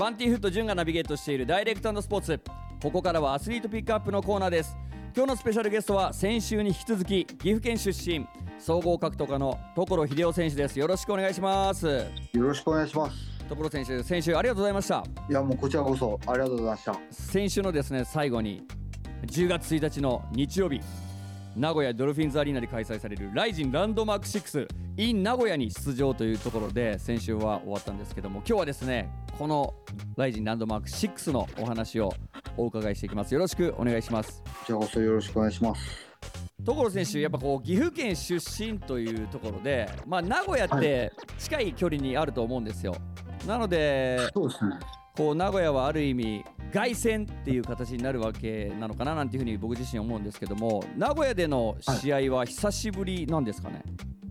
バンティーフット潤がナビゲートしているダイレクトスポーツ。ここからはアスリートピックアップのコーナーです。今日のスペシャルゲストは先週に引き続き岐阜県出身総合格闘家の所秀夫選手です。よろしくお願いします。よろしくお願いします。所選手先週ありがとうございました。いやもうこちらこそありがとうございました。先週のですね最後に10月1日の日曜日名古屋ドルフィンズアリーナで開催されるライジンランドマーク6 in 名古屋に出場というところで先週は終わったんですけども今日はですねこのライジンランドマーク6のお話をお伺いしていきます。よろしくお願いします。こちらこそよろしくお願いします。所選手やっぱこう岐阜県出身というところでまあ名古屋って近い距離にあると思うんですよ、はい、なのでね。こう名古屋はある意味凱旋っていう形になるわけなのかななんていうふうに僕自身思うんですけども名古屋での試合は久しぶりなんですかね、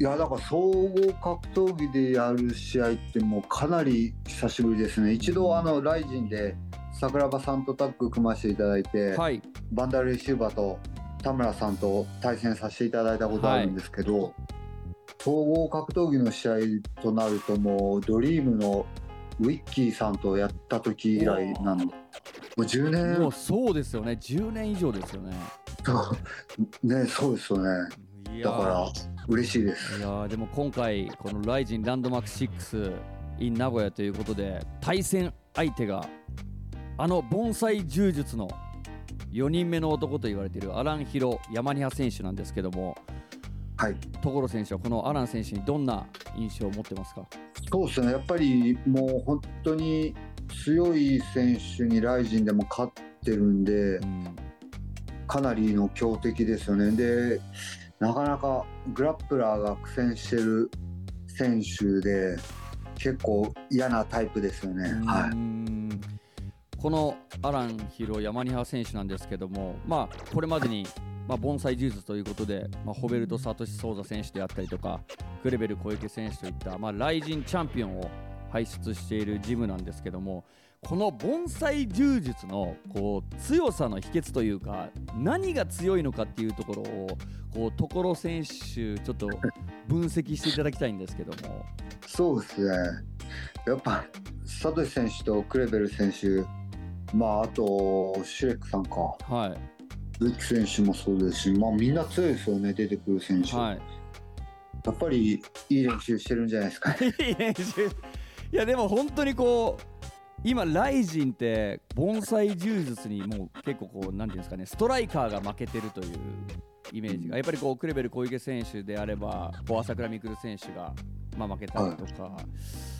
いやだから総合格闘技でやる試合ってもうかなり久しぶりですね。一度あのライジンで桜庭さんとタッグ組ませていただいて、はい、バンダルレシューバーと田村さんと対戦させていただいたことあるんですけど、はい、総合格闘技の試合となるともうドリームのウィッキーさんとやった時以来なの。もう10年。もうそうですよね。10年以上ですよね。ねそうですよね。だから嬉しいです。いやでも今回この「ライジンランドマーク6 in 名古屋」ということで対戦相手があの盆栽柔術の4人目の男と言われているアラン・ヒロ・ヤマニハ選手なんですけどもはい、所選手はこのアラン選手にどんな印象を持ってますか？そうですね。やっぱりもう本当に強い選手にライジンでも勝ってるんで、うん、かなりの強敵ですよね。でなかなかグラップラーが苦戦してる選手で結構嫌なタイプですよね。はい、このアラン・ヒロ・ヤマニハ選手なんですけども、まあ、これまでにまあ、盆栽柔術ということで、まあ、ホベルト・サトシ・ソーザ選手であったりとかクレベル小池選手といった、まあ、ライジンチャンピオンを輩出しているジムなんですけどもこの盆栽柔術のこう強さの秘訣というか何が強いのかっていうところをこう所選手ちょっと分析していただきたいんですけども。そうですね。やっぱサトシ選手とクレベル選手まああとシュレックさんか。はい。選手もそうですし、まあ、みんな強いですよね、出てくる選手。はい、やっぱりいい練習してるんじゃないですか、ね、いい練習。いやでも本当にこう今ライジンって盆栽柔術にもう結構こう何ていうんですかねストライカーが負けてるというイメージがやっぱりこうクレベル小池選手であればこう朝倉未来選手がまあ負けたりとか、はい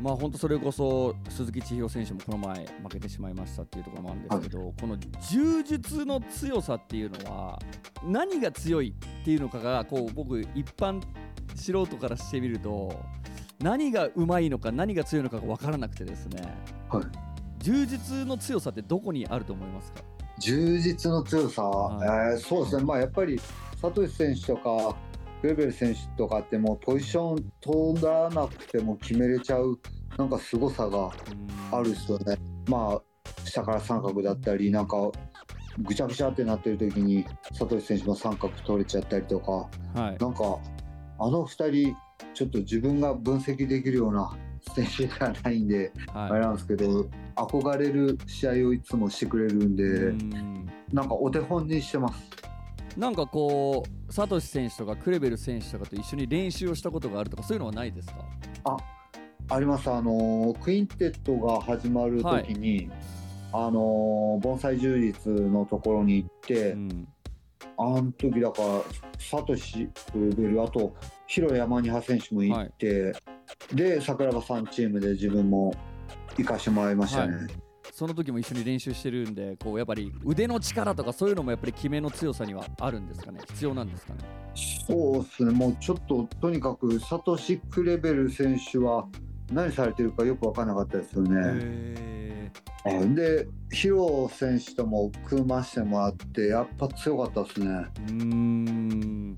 まあ本当それこそ鈴木千尋選手もこの前負けてしまいましたっていうところもあるんですけど、はい、この柔術の強さっていうのは何が強いっていうのかがこう僕一般素人からしてみると何がうまいのか何が強いのかが分からなくてですね、はい、柔術の強さってどこにあると思いますか？充実の強さ、はい、えー、そうですね、まあ、やっぱり佐藤選手とかグレベル選手とかってもうポジション取らなくても決めれちゃうなんか凄さがあるっすよね。まあ下から三角だったりなんかぐちゃぐちゃってなってる時に佐藤選手も三角取れちゃったりとか、はい、なんかあの2人ちょっと自分が分析できるような選手ではないんで、はい、あれなんですけど憧れる試合をいつもしてくれるんでんなんかお手本にしてます。なんかこう、サトシ選手とかクレベル選手とかと一緒に練習をしたことがあるとか、そういうのはないですか？ああります、あのクインテットが始まるときに、はい、あの盆栽充実のところに行って、うん、あの時だから、サトシクレベル、あと、広山に派選手も行って、はい、で、桜庭さんチームで自分も行かしてもらいましたね。はいその時も一緒に練習してるんでこうやっぱり腕の力とかそういうのもやっぱり決めの強さにはあるんですかね？必要なんですかね？そうですね。もうちょっととにかくサトシクレベル選手は何されてるかよく分からなかったですよね。でヒロ選手とも組ましてもらってやっぱ強かったですね。うん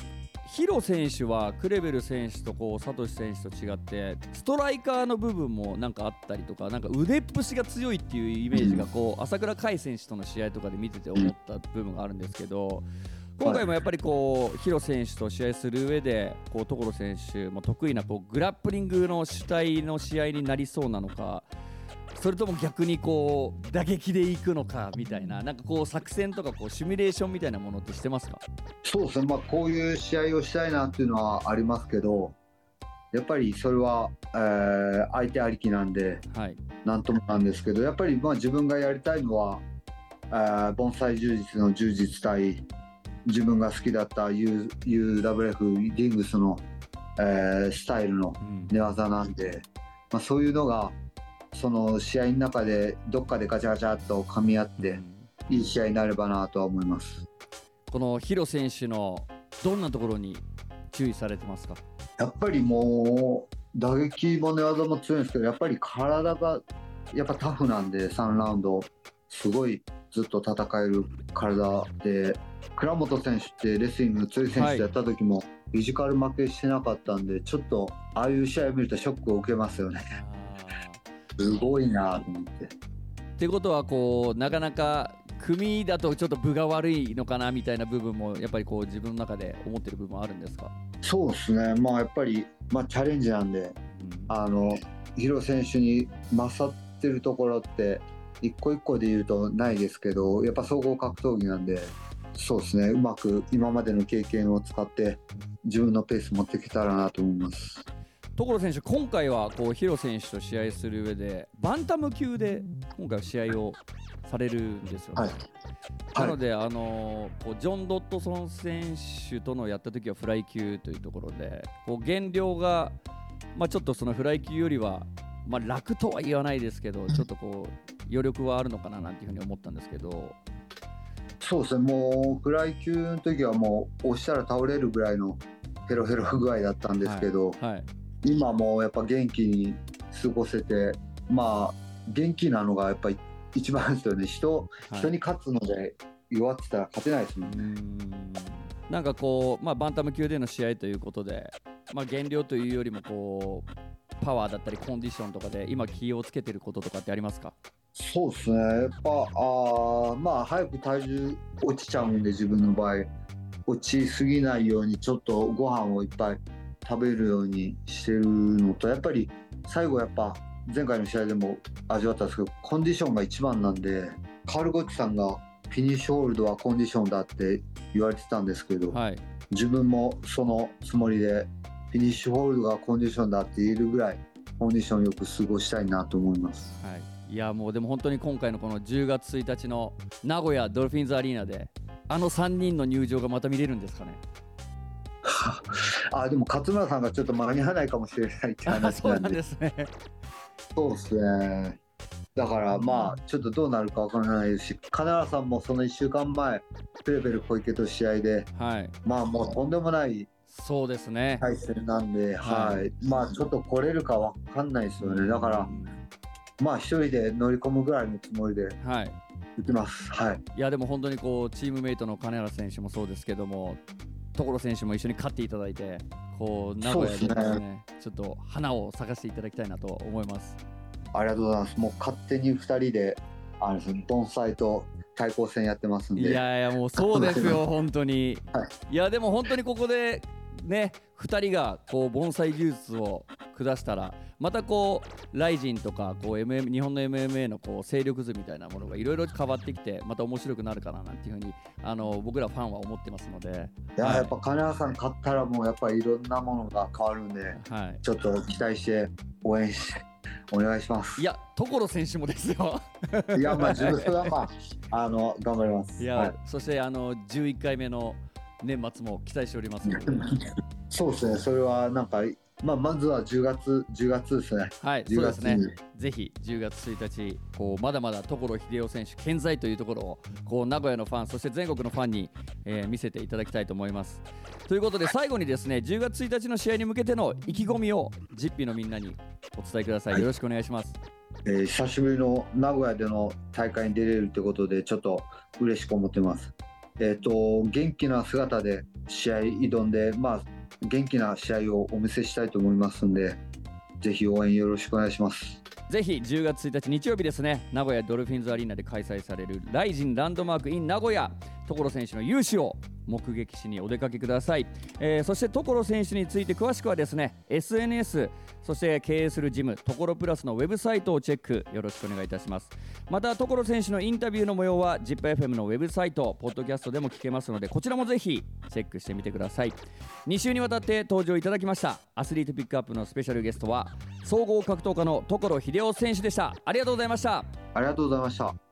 ヒロ選手はクレベル選手とこうサトシ選手と違ってストライカーの部分もなんかあったりとかなんか腕っぷしが強いっていうイメージがこう朝倉海選手との試合とかで見てて思った部分があるんですけど。今回もやっぱりこう、広選手と試合する上でこう所選手も得意なこうグラップリングの主体の試合になりそうなのかそれとも逆にこう打撃でいくのかみたいななんかこう作戦とかこうシミュレーションみたいなものってしてますか？そうですね、まあ、こういう試合をしたいなっていうのはありますけどやっぱりそれは、えー、相手ありきなんで、はい、なんともなんですけどやっぱりまあ自分がやりたいのは、えー、盆栽充実の充実対自分が好きだった U UWF リングスの、えー、スタイルの寝技なんで、うん、まあ、そういうのがその試合の中でどっかでガチャガチャっと噛み合って、いい試合になればなとは思います。このヒロ選手のどんなところに注意されてますか？やっぱりもう打撃も寝技も強いんですけどやっぱり体がやっぱタフなんで3ラウンドすごいずっと戦える体で倉本選手ってレスリング強い選手でやった時も、フィジカル負けしてなかったんでちょっとああいう試合を見るとショックを受けますよね。すごいなと思って。っていうことはこうなかなか組だとちょっと分が悪いのかなみたいな部分もやっぱりこう自分の中で思ってる部分あるんですか？そうですね、まあ、やっぱり、まあ、チャレンジなんで、うん、あのヒロ選手に勝ってるところって一個一個で言うとないですけどやっぱ総合格闘技なんでそうですねうまく今までの経験を使って自分のペース持ってきたらなと思います。所選手、今回はこうヒロ選手と試合する上でバンタム級で今回は試合をされるんですよね。はい、なので、はい、あのこうジョン・ドットソン選手とのやった時はフライ級というところでこう減量が、まあ、ちょっとそのフライ級よりは、まあ、楽とは言わないですけどちょっとこう余力はあるのかななんていうふうに思ったんですけど。そうですね。もうフライ級の時はもう押したら倒れるぐらいのヘロヘロ具合だったんですけど、はい、はい今もやっぱ元気に過ごせてまあ元気なのがやっぱり一番ですよね。人,、人に勝つので弱ってたら勝てないですもんね。なんかこう、まあ、バンタム級での試合ということで、まあ、減量というよりもこうパワーだったりコンディションとかで今気をつけてることとかってありますか？そうですね。やっぱあまあ早く体重落ちちゃうんで自分の場合。落ちすぎないようにちょっとご飯をいっぱい食べるようにしてるのとやっぱり最後やっぱ前回の試合でも味わったんですけどコンディションが一番なんでカール・ゴッチさんがフィニッシュホールドはコンディションだって言われてたんですけど、はい、自分もそのつもりでフィニッシュホールドがコンディションだって言えるぐらいコンディションよく過ごしたいなと思います。はい。いやもうでも本当に今回のこの10月1日の名古屋ドルフィンズアリーナであの3人の入場がまた見れるんですかね あでも勝村さんがちょっと間に合わないかもしれないって話なんで。すね。そうですね。だからまあちょっとどうなるかわからないですし金原さんもその1週間前プレベル小池と試合で、はい、まあもうとんでもないそうですね。対戦なんで、はい、はい、まあちょっと来れるかわかんないですよね。だからまあ一人で乗り込むぐらいのつもりで、はい、行きます。はい、いやでも本当にこうチームメイトの金原選手もそうですけども所選手も一緒に勝っていただいてこう名古屋でですね、ね、ちょっと花を咲かせていただきたいなと思います。ありがとうございます。もう勝手に2人であの盆栽と対抗戦やってますんで。いやいやもうそうですよ 本当に、はい、いやでも本当にここでね2人がこう盆栽技術を下したらまたこうライジンとかこう MM 日本の MMA のこう勢力図みたいなものがいろいろ変わってきてまた面白くなるかななんていうふうにあの僕らファンは思ってますので。いや、はい、やっぱ金谷さん勝ったらもうやっぱりいろんなものが変わるんで、はい、ちょっと期待して応援してお願いします。いや所選手もですよ。いやまあ 自分はまああの頑張ります。いや、はい、そしてあの11回目の年末も期待しております そうですね。それはなんかまあ、まずは10月、10月ですね。はい、そうですね。ぜひ10月1日、こうまだまだ所秀夫選手健在というところをこう名古屋のファン、そして全国のファンに、えー、見せていただきたいと思います。ということで最後にですね、10月1日の試合に向けての意気込みをジッピーのみんなにお伝えください。よろしくお願いします。えー、久しぶりの名古屋での大会に出れるということでちょっと嬉しく思ってます。えっ、ー、と元気な姿で試合挑んで、まあ元気な試合をお見せしたいと思いますんで、ぜひ応援よろしくお願いします。ぜひ10月1日日曜日ですね、名古屋ドルフィンズアリーナで開催されるライジンランドマーク in 名古屋、所選手の勇姿を目撃しにお出かけください、えー、そして所選手について詳しくはですね SNS そして経営するジム所プラスのウェブサイトをチェック。よろしくお願いいたします。また所選手のインタビューの模様は ZIPFM のウェブサイトポッドキャストでも聞けますのでこちらもぜひチェックしてみてください。2週にわたって登場いただきましたアスリートピックアップのスペシャルゲストは総合格闘家の所秀夫選手でした。ありがとうございました。ありがとうございました。